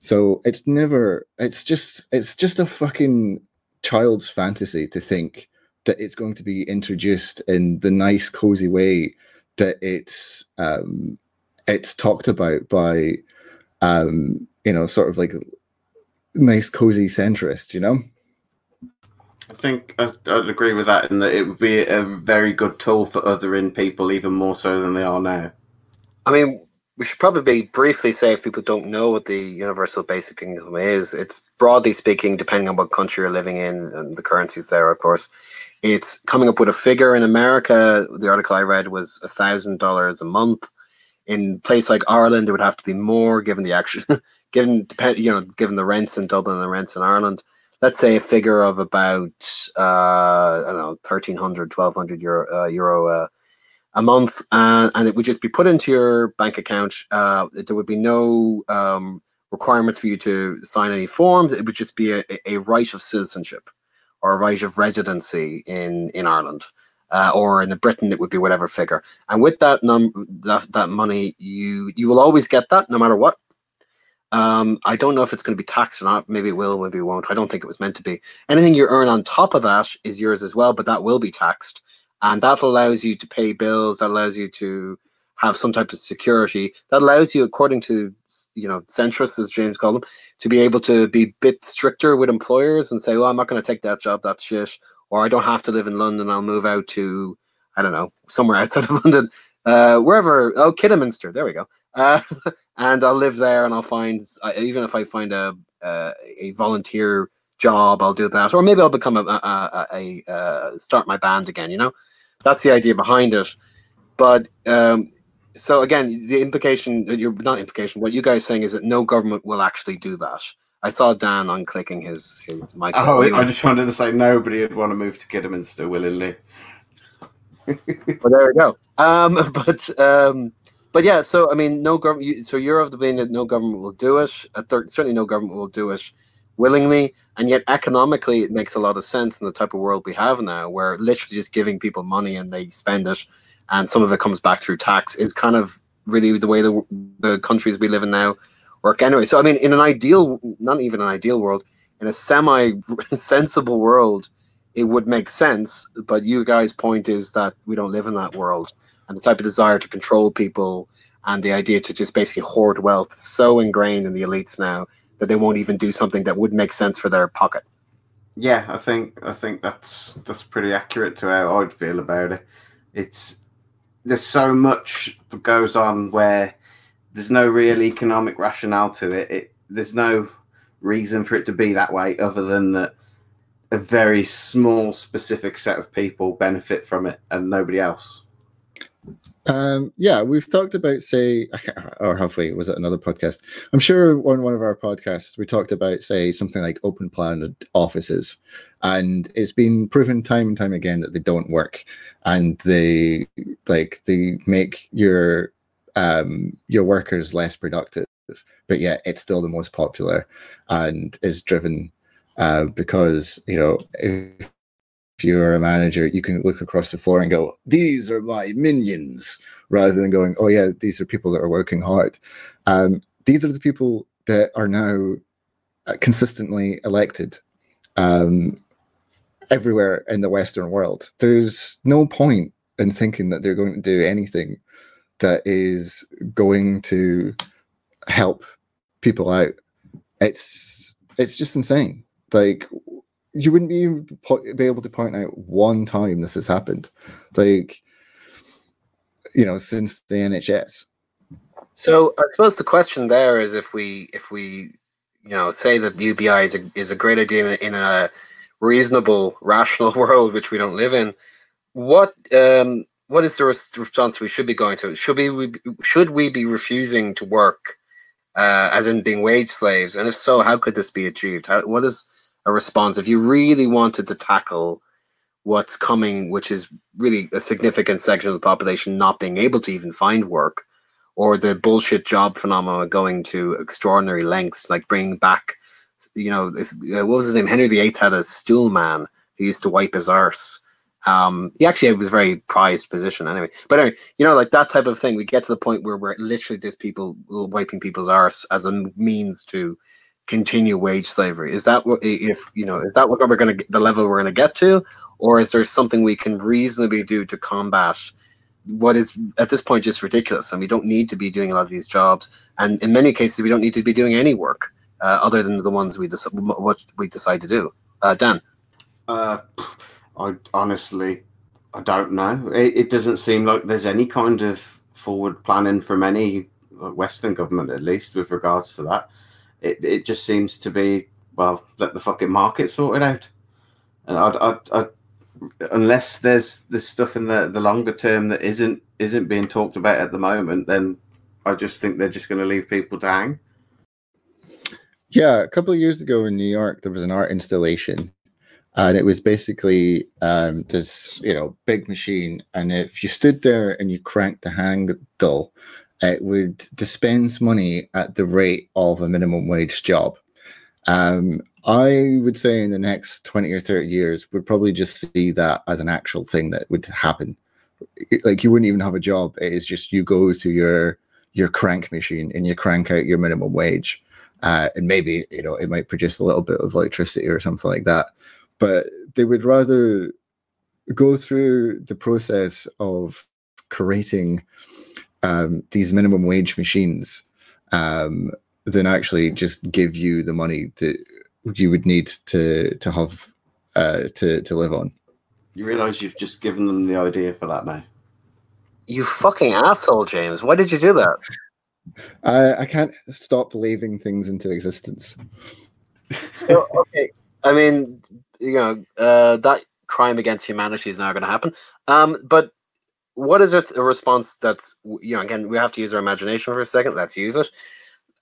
so it's never it's just it's just a fucking child's fantasy to think that it's going to be introduced in the nice cozy way that it's um it's talked about by um you know sort of like nice, cozy centrists you know. I think I'd, I'd agree with that, in that it would be a very good tool for othering people even more so than they are now. I mean, we should probably briefly say if people don't know what the universal basic income is, it's broadly speaking, depending on what country you're living in and the currencies there, of course, it's coming up with a figure in America. The article I read was a thousand dollars a month. In place like Ireland, it would have to be more, given the action, given depend, you know, given the rents in Dublin and the rents in Ireland. Let's say a figure of about uh, I don't know, 1300, 1200 euro, uh, euro uh, a month, uh, and it would just be put into your bank account. Uh, there would be no um, requirements for you to sign any forms. It would just be a, a right of citizenship or a right of residency in in Ireland. Uh, or in Britain, it would be whatever figure. And with that num that, that money, you you will always get that no matter what. Um, I don't know if it's going to be taxed or not. Maybe it will, maybe it won't. I don't think it was meant to be. Anything you earn on top of that is yours as well, but that will be taxed and that allows you to pay bills that allows you to have some type of security that allows you according to you know centrists as james called them to be able to be a bit stricter with employers and say well i'm not going to take that job that's shit or i don't have to live in london i'll move out to i don't know somewhere outside of london uh, wherever oh kidderminster there we go uh, and i'll live there and i'll find even if i find a uh, a volunteer job i'll do that or maybe i'll become a, a, a, a uh, start my band again you know that's the idea behind it. But um, so again, the implication, you're not implication, what you guys saying is that no government will actually do that. I saw Dan unclicking his his mic. Oh, I just wanted to say nobody would want to move to Kidderminster willingly. well, there we go. Um, but um, but yeah, so I mean, no government. So you're of the opinion that no government will do it. certainly, no government will do it willingly, and yet economically it makes a lot of sense in the type of world we have now, where literally just giving people money and they spend it, and some of it comes back through tax is kind of really the way the the countries we live in now work anyway. So I mean, in an ideal, not even an ideal world, in a semi sensible world, it would make sense. But you guys' point is that we don't live in that world, and the type of desire to control people and the idea to just basically hoard wealth so ingrained in the elites now that they won't even do something that would make sense for their pocket. Yeah, I think I think that's that's pretty accurate to how I'd feel about it. It's there's so much that goes on where there's no real economic rationale to it. it there's no reason for it to be that way other than that a very small specific set of people benefit from it and nobody else. Um, yeah, we've talked about, say, or have we? Was it another podcast? I'm sure on one of our podcasts we talked about, say, something like open plan offices, and it's been proven time and time again that they don't work, and they like they make your um, your workers less productive, but yet it's still the most popular, and is driven uh, because you know if if you're a manager, you can look across the floor and go, "These are my minions," rather than going, "Oh yeah, these are people that are working hard." Um, these are the people that are now uh, consistently elected um, everywhere in the Western world. There's no point in thinking that they're going to do anything that is going to help people out. It's it's just insane. Like you wouldn't be, be able to point out one time this has happened, like you know, since the NHS. So I suppose the question there is if we if we you know say that UBI is a is a great idea in a reasonable, rational world which we don't live in, what um what is the response we should be going to? Should we should we be refusing to work, uh, as in being wage slaves? And if so, how could this be achieved? How, what is a response if you really wanted to tackle what's coming, which is really a significant section of the population not being able to even find work, or the bullshit job phenomenon going to extraordinary lengths, like bringing back, you know, this, uh, what was his name? Henry VIII had a stool man who used to wipe his arse. Um, he actually was a very prized position anyway. But anyway, you know, like that type of thing, we get to the point where we're literally just people wiping people's arse as a means to continue wage slavery? Is that what if you know is that what we're going to the level we're going to get to, or is there something we can reasonably do to combat what is at this point just ridiculous? And we don't need to be doing a lot of these jobs, and in many cases we don't need to be doing any work. uh, other than the ones we what we decide to do. Uh, Dan, Uh, I honestly, I don't know. It, it doesn't seem like there's any kind of forward planning from any uh, Western government, at least, with regards to that. It it just seems to be well, let the fucking market sort it out. And I, I, I unless there's this stuff in the the longer term that isn't isn't being talked about at the moment, then I just think they're just going to leave people to hang. Yeah, a couple of years ago in New York, there was an art installation, and it was basically um, this, you know, big machine, and if you stood there and you cranked the handle, it would dispense money at the rate of a minimum wage job. Um, I would say in the next twenty or thirty years, we'd probably just see that as an actual thing that would happen. Like you wouldn't even have a job; it is just you go to your your crank machine and you crank out your minimum wage uh, and maybe you know it might produce a little bit of electricity or something like that but they would rather go through the process of creating um, these minimum wage machines um, than actually just give you the money that you would need to to have uh, to to live on You realise you've just given them the idea for that now. you fucking asshole, James. Why did you do that? I, I can't stop believing things into existence So, okay, I mean, you know, uh, that crime against humanity is now going to happen. Um, but what is it, a response that's, you know, again, we have to use our imagination for a second. Let's use it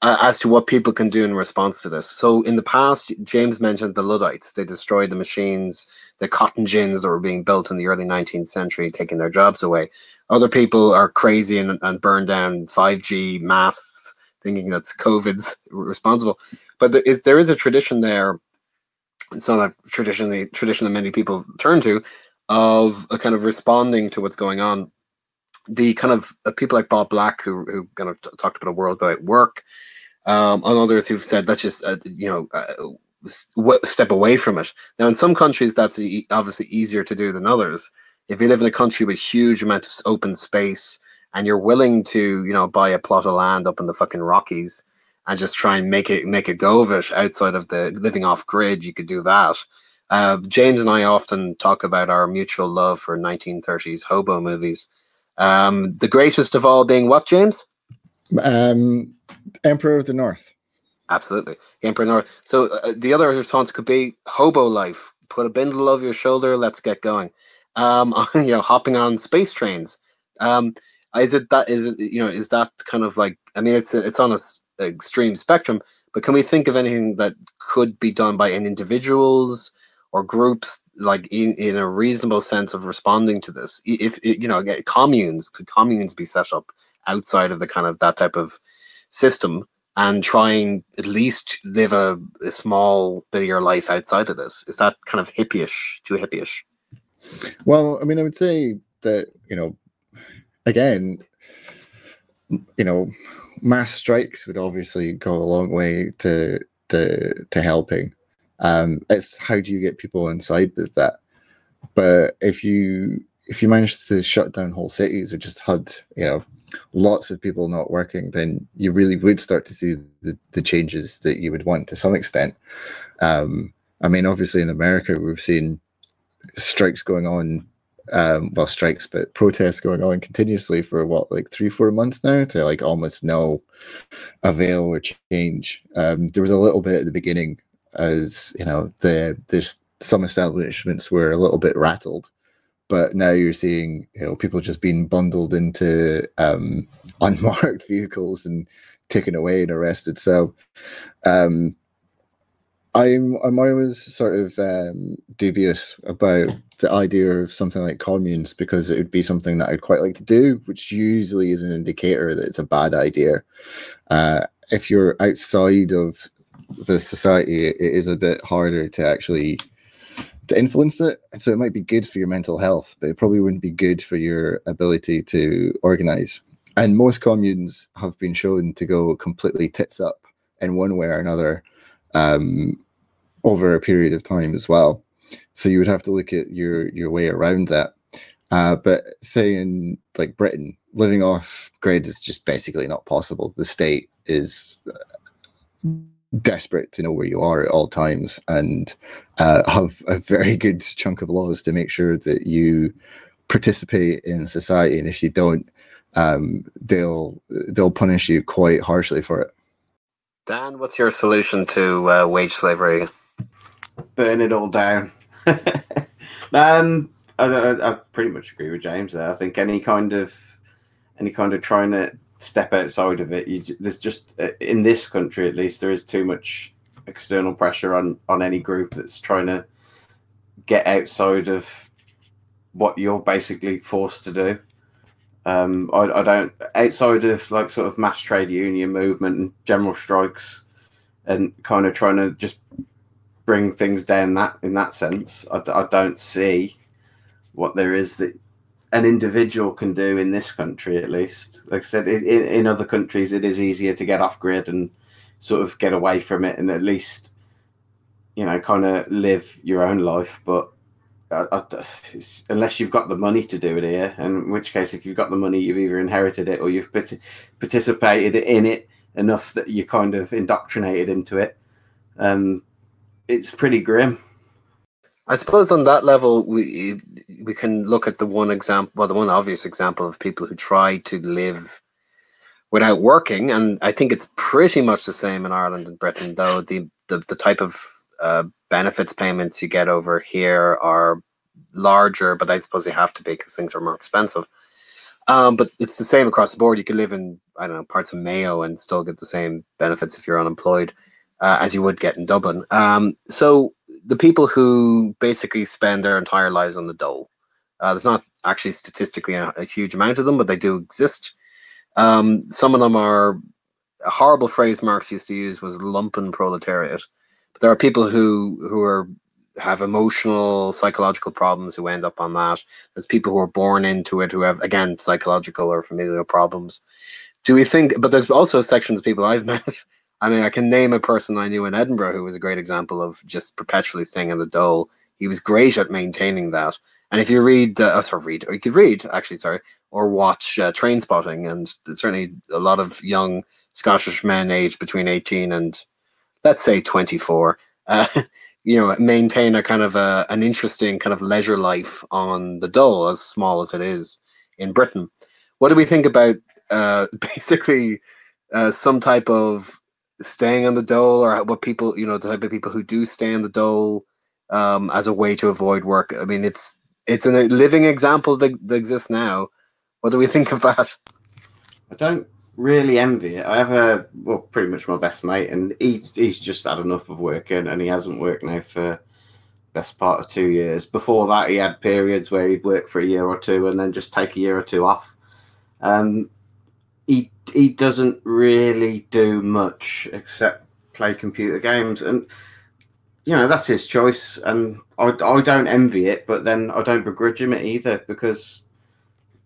uh, as to what people can do in response to this. So, in the past, James mentioned the Luddites. They destroyed the machines, the cotton gins that were being built in the early 19th century, taking their jobs away. Other people are crazy and, and burn down 5G masts, thinking that's COVID's responsible. But there is, there is a tradition there it's not a tradition the tradition that many people turn to of a kind of responding to what's going on. The kind of uh, people like Bob Black who who kind of t- talked about a world without work, um, and others who've said let's just uh, you know uh, w- step away from it. Now, in some countries, that's e- obviously easier to do than others. If you live in a country with huge amount of open space and you're willing to you know buy a plot of land up in the fucking Rockies and just try and make it make a go of it outside of the living off grid, you could do that. Uh, James and I often talk about our mutual love for 1930s hobo movies. Um, the greatest of all being what, James? um, emperor of the north Absolutely, Emperor of the North. So uh, the other response could be hobo life. Put a bindle over your shoulder. Let's get going. Um, you know, hopping on space trains. Um, is it that? Is it you know? Is that kind of like? I mean, it's it's on a s- extreme spectrum. But can we think of anything that could be done by individuals or groups, like in, in a reasonable sense of responding to this? If, you know, communes could communes be set up outside of the kind of that type of system and trying at least live a, a small bit of your life outside of this? Is that kind of hippie-ish, too hippie-ish? Well, I mean, I would say that you know, again, you know, mass strikes would obviously go a long way to to to helping. Um, it's how do you get people inside with that? But if you if you manage to shut down whole cities or just had you know lots of people not working, then you really would start to see the, the changes that you would want to some extent. Um, I mean, obviously in America, we've seen strikes going on um well strikes but protests going on continuously for what like three four months now to like almost no avail or change um there was a little bit at the beginning as you know the there's some establishments were a little bit rattled but now you're seeing you know people just being bundled into um unmarked vehicles and taken away and arrested so um I'm I'm always sort of um, dubious about the idea of something like communes because it would be something that I'd quite like to do, which usually is an indicator that it's a bad idea. Uh, if you're outside of the society, it is a bit harder to actually to influence it. So it might be good for your mental health, but it probably wouldn't be good for your ability to organize. And most communes have been shown to go completely tits up in one way or another um, over a period of time as well. So you would have to look at your your way around that. Uh, but say in like Britain, living off grid is just basically not possible. The state is desperate to know where you are at all times and uh, have a very good chunk of laws to make sure that you participate in society. And if you don't um, they'll they'll punish you quite harshly for it. Dan what's your solution to uh, wage slavery? Burn it all down. Um I, I, I pretty much agree with james there. I think any kind of any kind of trying to step outside of it. You, there's just uh, in this country, at least, there is too much external pressure on on any group that's trying to get outside of what you're basically forced to do. Um, I, I don't outside of like sort of mass trade union movement and general strikes, and kind of trying to just bring things down that in that sense. I, I don't see what there is that an individual can do in this country, at least. Like I said, in, in other countries, it is easier to get off grid and sort of get away from it and at least, you know, kind of live your own life. But I, I, unless you've got the money to do it here, and in which case, if you've got the money, you've either inherited it or you've participated in it enough that you're kind of indoctrinated into it. Um, it's pretty grim. I suppose on that level, we we can look at the one example, well, the one obvious example of people who try to live without working, and I think it's pretty much the same in Ireland and Britain. Though the the, the type of uh, benefits payments you get over here are larger, but I suppose they have to be because things are more expensive. Um, but it's the same across the board. You could live in I don't know parts of Mayo and still get the same benefits if you're unemployed uh, as you would get in Dublin. Um, so the people who basically spend their entire lives on the dole. Uh, there's not actually statistically a, a, huge amount of them, but they do exist. Um, some of them are a horrible phrase Marx used to use was lumpen proletariat. But there are people who who are have emotional, psychological problems who end up on that. There's people who are born into it who have again psychological or familial problems. Do we think? But there's also sections of people I've met I mean, I can name a person I knew in Edinburgh who was a great example of just perpetually staying in the dole. He was great at maintaining that. And if you read, uh, oh, sorry, read, or you could read, actually, sorry, or watch uh, Trainspotting, and certainly a lot of young Scottish men aged between 18 and, let's say, 24, uh, you know, maintain a kind of a, an interesting kind of leisure life on the dole, as small as it is in Britain. What do we think about uh, basically uh, some type of staying on the dole or what people you know the type of people who do stay on the dole um, as a way to avoid work. I mean it's it's a living example that, that exists now. What do we think of that? I don't really envy it. I have a well pretty much my best mate and he, he's just had enough of working and he hasn't worked now for best part of two years. Before that he had periods where he'd work for a year or two and then just take a year or two off. Um, he he doesn't really do much except play computer games, and you know that's his choice, and I I don't envy it, but then I don't begrudge him it either because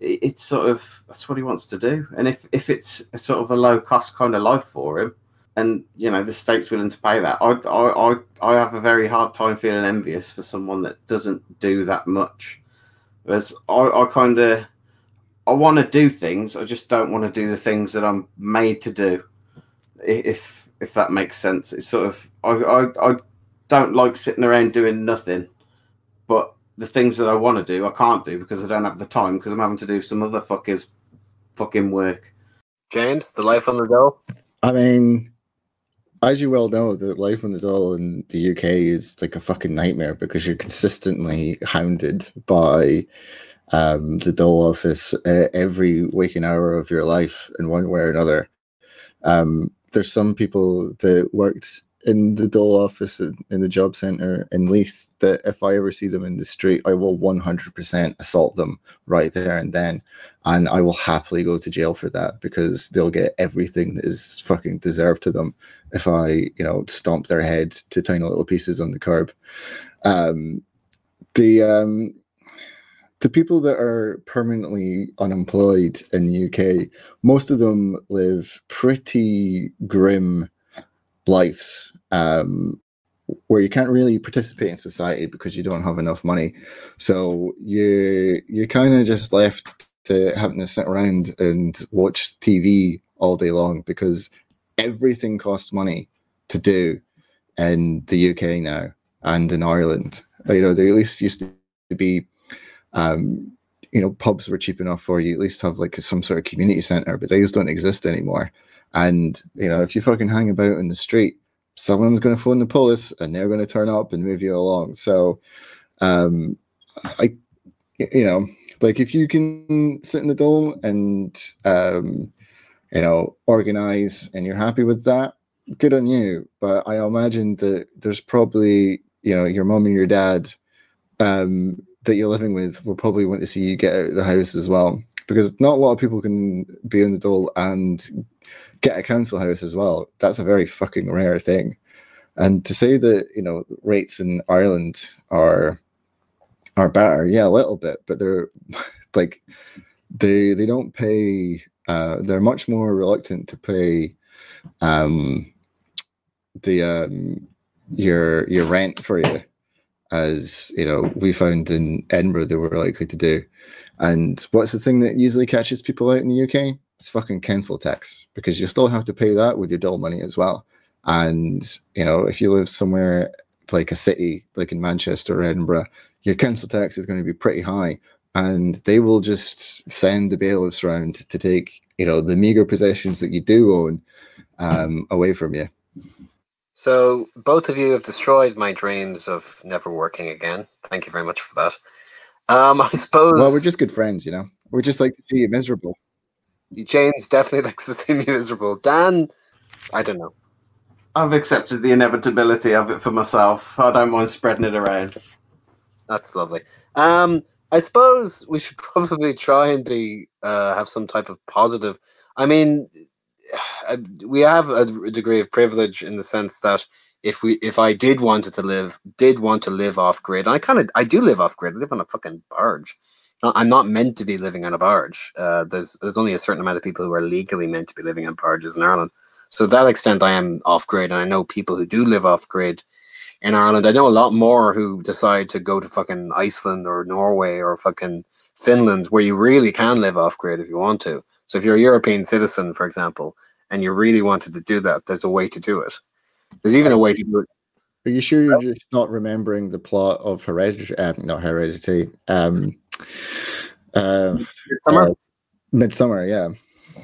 it's sort of that's what he wants to do, and if if it's a sort of a low cost kind of life for him, and you know the state's willing to pay that, I I I, I have a very hard time feeling envious for someone that doesn't do that much. Whereas I, I kind of I want to do things. I just don't want to do the things that I'm made to do. If if that makes sense, it's sort of I I, I don't like sitting around doing nothing. But the things that I want to do, I can't do because I don't have the time because I'm having to do some other fuckers fucking work. James, the life on the dole. I mean, as you well know, the life on the dole in the UK is like a fucking nightmare because you're consistently hounded by um, the dole office uh, every waking hour of your life in one way or another. Um, there's some people that worked in the dole office in, in the job center in Leith that if I ever see them in the street, I will 100% assault them right there and then. And I will happily go to jail for that because they'll get everything that is fucking deserved to them if I, you know, stomp their head to tiny little pieces on the curb. Um, the um, the people that are permanently unemployed in the UK, most of them live pretty grim lives um, where you can't really participate in society because you don't have enough money. So you you kind of just left to having to sit around and watch TV all day long because everything costs money to do in the UK now and in Ireland. You know, there at least used to be, um, you know, pubs were cheap enough for you at least have like some sort of community center, but those don't exist anymore. And you know, if you fucking hang about in the street, someone's going to phone the police and they're going to turn up and move you along. So, um, I, you know, like if you can sit in the dome and, um, you know, organize and you're happy with that, good on you. But I imagine that there's probably, you know, your mom and your dad um, that you're living with will probably want to see you get out of the house as well. Because not a lot of people can be in the dole and get a council house as well. That's a very fucking rare thing. And to say that, you know, rates in Ireland are are better, yeah, a little bit, but they're like they they don't pay uh they're much more reluctant to pay um the um your your rent for you as you know we found in edinburgh they were likely to do? And what's the thing that usually catches people out in the uk it's fucking council tax because you still have to pay that with your dull money as well. And you know if you live somewhere like a city like in manchester or edinburgh your council tax is going to be pretty high. And they will just send the bailiffs around to take you know the meager possessions that you do own um, away from you So both of you have destroyed my dreams of never working again. Thank you very much for that. Um, I suppose. well we're just good friends you know we just like to see you miserable James definitely likes to see me miserable. Dan, I don't know. I've accepted the inevitability of it for myself. I don't mind spreading it around. That's lovely. Um, I suppose we should probably try and be uh, have some type of positive. I mean, we have a degree of privilege in the sense that if we if I did wanted to live did want to live off grid, and I kind of I do live off grid. I live on a fucking barge. I'm not meant to be living on a barge. Uh, there's there's only a certain amount of people who are legally meant to be living on barges in Ireland. So to that extent, I am off grid, and I know people who do live off grid in Ireland. I know a lot more who decide to go to fucking Iceland or Norway or fucking Finland, where you really can live off grid if you want to. So if you're a European citizen, for example, and you really wanted to do that, there's a way to do it. There's even a way to do it. are you sure you're just not remembering the plot of hereditary um, not hereditary um uh, Summer? uh, Midsommar yeah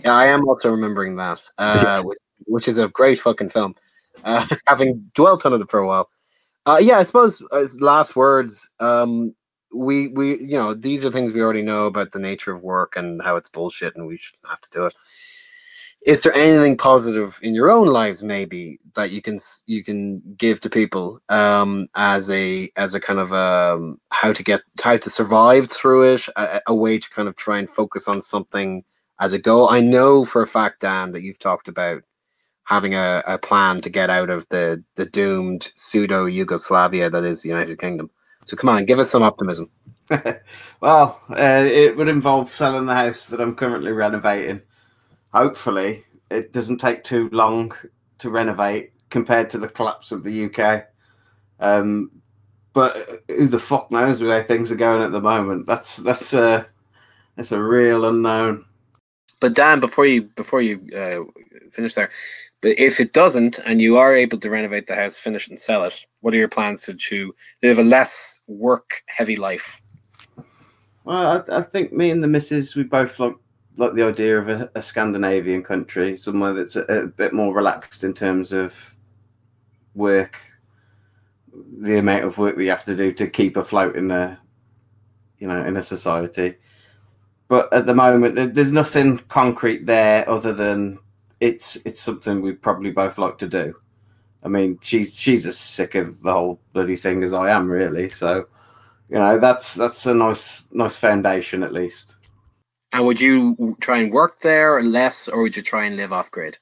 Yeah, I am also remembering that, uh, which, which is a great fucking film. Uh, having dwelt on it for a while, uh, yeah, I suppose as last words, um, we we you know these are things we already know about the nature of work and how it's bullshit and we shouldn't have to do it. Is there anything positive in your own lives, maybe that you can you can give to people um, as a as a kind of um, how to get how to survive through it, a, a way to kind of try and focus on something as a goal. I know for a fact, Dan, that you've talked about having a, a plan to get out of the the doomed pseudo Yugoslavia that is the United Kingdom. So come on, give us some optimism. well, uh, it would involve selling the house that I'm currently renovating. Hopefully, it doesn't take too long to renovate compared to the collapse of the UK. Um, but who the fuck knows where things are going at the moment? That's that's a that's a real unknown. But Dan, before you before you uh, finish there, but if it doesn't, and you are able to renovate the house, finish and sell it, what are your plans to to live a less work heavy life? Well, I, I think me and the missus, we both like like the idea of a, a Scandinavian country, somewhere that's a, a bit more relaxed in terms of work, the amount of work that you have to do to keep afloat in a, you know, in a society. But at the moment, there- there's nothing concrete there other than it's it's something we probably both like to do. I mean, she's she's as sick of the whole bloody thing as I am, really. So, you know, that's that's a nice nice foundation at least. And would you try and work there or less, or would you try and live off grid?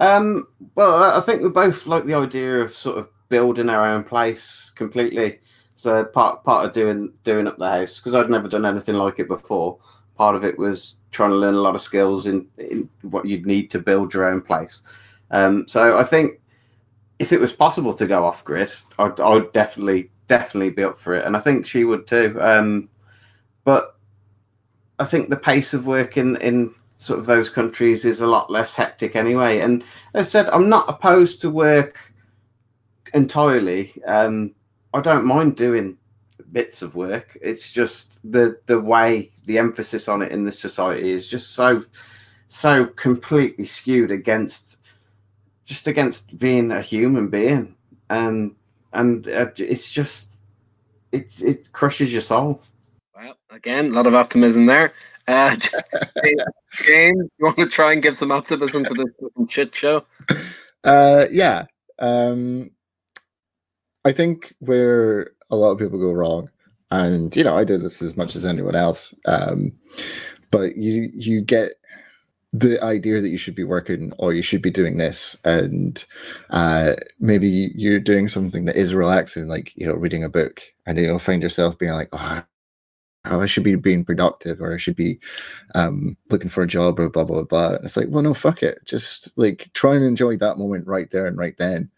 Um, well, I- I think we both like the idea of sort of building our own place completely. So part part of doing doing up the house because I'd never done anything like it before. Part of it was trying to learn a lot of skills in, in what you'd need to build your own place. Um, so I think if it was possible to go off grid, I'd, I'd definitely definitely be up for it, and I think she would too. Um, but I think the pace of work in in sort of those countries is a lot less hectic anyway. And as I said, I'm not opposed to work entirely. Um, I don't mind doing bits of work. It's just the the way the emphasis on it in this society is just so so completely skewed against just against being a human being, and and uh, it's just it it crushes your soul. Well, again, a lot of optimism there. Uh, James, you want to try and give some optimism to this shit show? Uh, yeah. Um, I think where a lot of people go wrong, and you know, I do this as much as anyone else. Um, but you you get the idea that you should be working or you should be doing this and uh, maybe you're doing something that is relaxing like you know reading a book and you'll find yourself being like oh I should be being productive or I should be um, looking for a job or blah blah blah. And it's like, well, no, fuck it. Just like try and enjoy that moment right there and right then,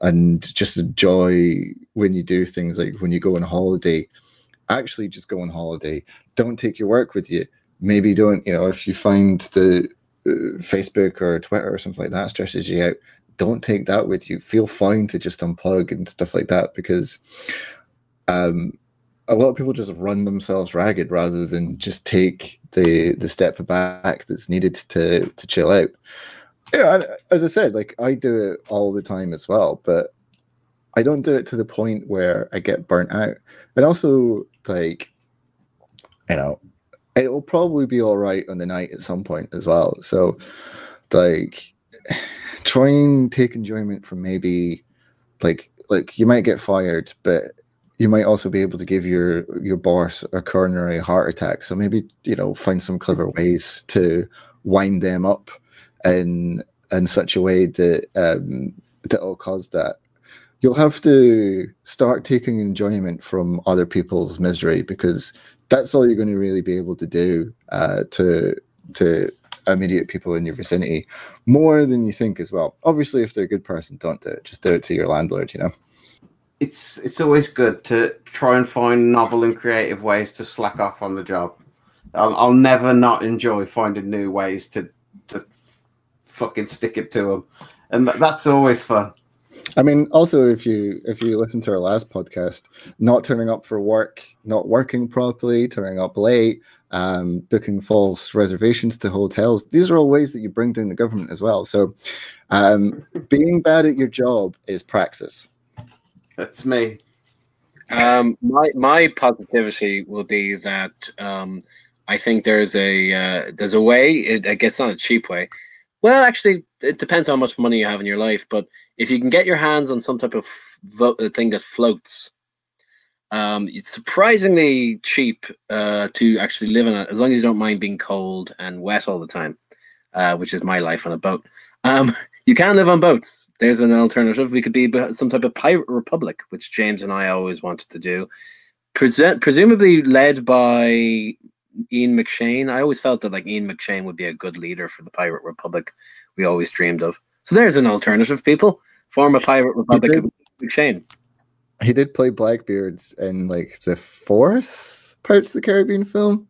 and just enjoy when you do things like when you go on holiday. Actually, just go on holiday. Don't take your work with you. Maybe don't you know if you find the uh, facebook or twitter or something like that stresses you out don't take that with you. Feel fine to just unplug and stuff like that because um a lot of people just run themselves ragged rather than just take the the step back that's needed to to chill out. Yeah as i said like i do it all the time as well but i don't do it to the point where i get burnt out and also like you know it will probably be all right on the night at some point as well. So, like, try and take enjoyment from maybe, like, like you might get fired, but you might also be able to give your your boss a coronary heart attack. So maybe you know find some clever ways to wind them up in in such a way that um, that will cause that. You'll have to start taking enjoyment from other people's misery because that's all you're going to really be able to do uh, to to immediate people in your vicinity more than you think as well. Obviously, if they're a good person, don't do it. Just do it to your landlord. You know. It's it's always good to try and find novel and creative ways to slack off on the job. I'll, I'll never not enjoy finding new ways to to fucking stick it to them, and that's always fun. I mean, also if you if you listen to our last podcast, not turning up for work, not working properly, turning up late, um, booking false reservations to hotels, these are all ways that you bring down the government as well. So, um, being bad at your job is praxis. That's me. Um, my my positivity will be that um, I think there's a uh, there's a way. It, I guess not a cheap way. Well, actually, it depends how much money you have in your life, but if you can get your hands on some type of vo- uh, thing that floats, um, it's surprisingly cheap uh, to actually live in it, as long as you don't mind being cold and wet all the time, uh, which is my life on a boat. Um, you can live on boats. There's an alternative. We could be some type of pirate republic, which James and I always wanted to do. Presumably led by Ian McShane. I always felt that like Ian McShane would be a good leader for the pirate republic we always dreamed of. So there's an alternative, people. Form a pirate republic of McShane. He did play Blackbeards in like the fourth Pirates of the Caribbean film,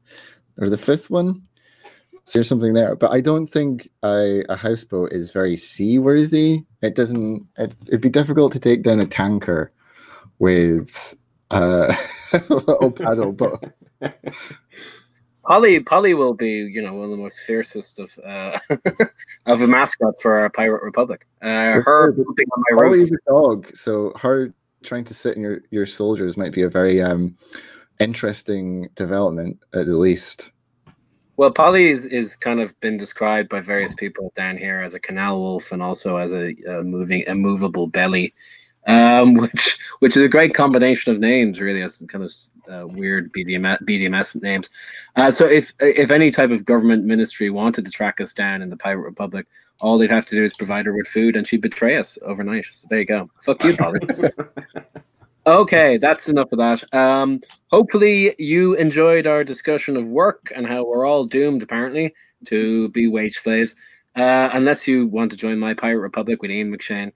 or the fifth one. So there's something there, but I don't think a, a houseboat is very seaworthy. It doesn't. It, would be difficult to take down a tanker with uh, a little paddle boat. Polly Polly will be, you know, one of the most fiercest of uh, of a mascot for our pirate republic. Uh, her pooping on my roof. a dog, so her trying to sit in your your soldiers might be a very um, interesting development at the least. Well, Polly is, is kind of been described by various people down here as a canal wolf and also as a, a moving, a movable belly um, which which is a great combination of names. Really, it's kind of uh, weird BDMS, BDMS names. Uh, so if if any type of government ministry wanted to track us down in the Pirate Republic, all they'd have to do is provide her with food, and she'd betray us overnight. So there you go. Fuck you, Polly. okay, that's enough of that. Um, hopefully, you enjoyed our discussion of work and how we're all doomed, apparently, to be wage slaves. Uh, unless you want to join my Pirate Republic with Ian McShane.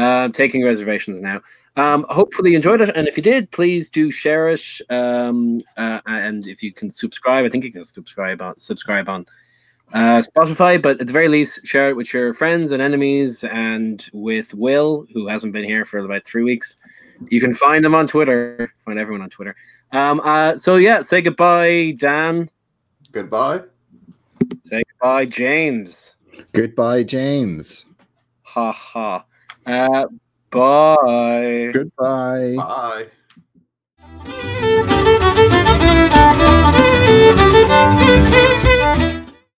Uh, taking reservations now. Um, hopefully you enjoyed it, and if you did, please do share it. Um, uh, and if you can subscribe, I think you can subscribe on subscribe on uh, Spotify, but at the very least, share it with your friends and enemies and with Will, who hasn't been here for about three weeks. You can find them on Twitter. Find everyone on Twitter. Um, uh, so yeah, say goodbye, Dan. Goodbye. Say goodbye, James. Goodbye, James. Ha ha. Uh, bye. Goodbye. Bye.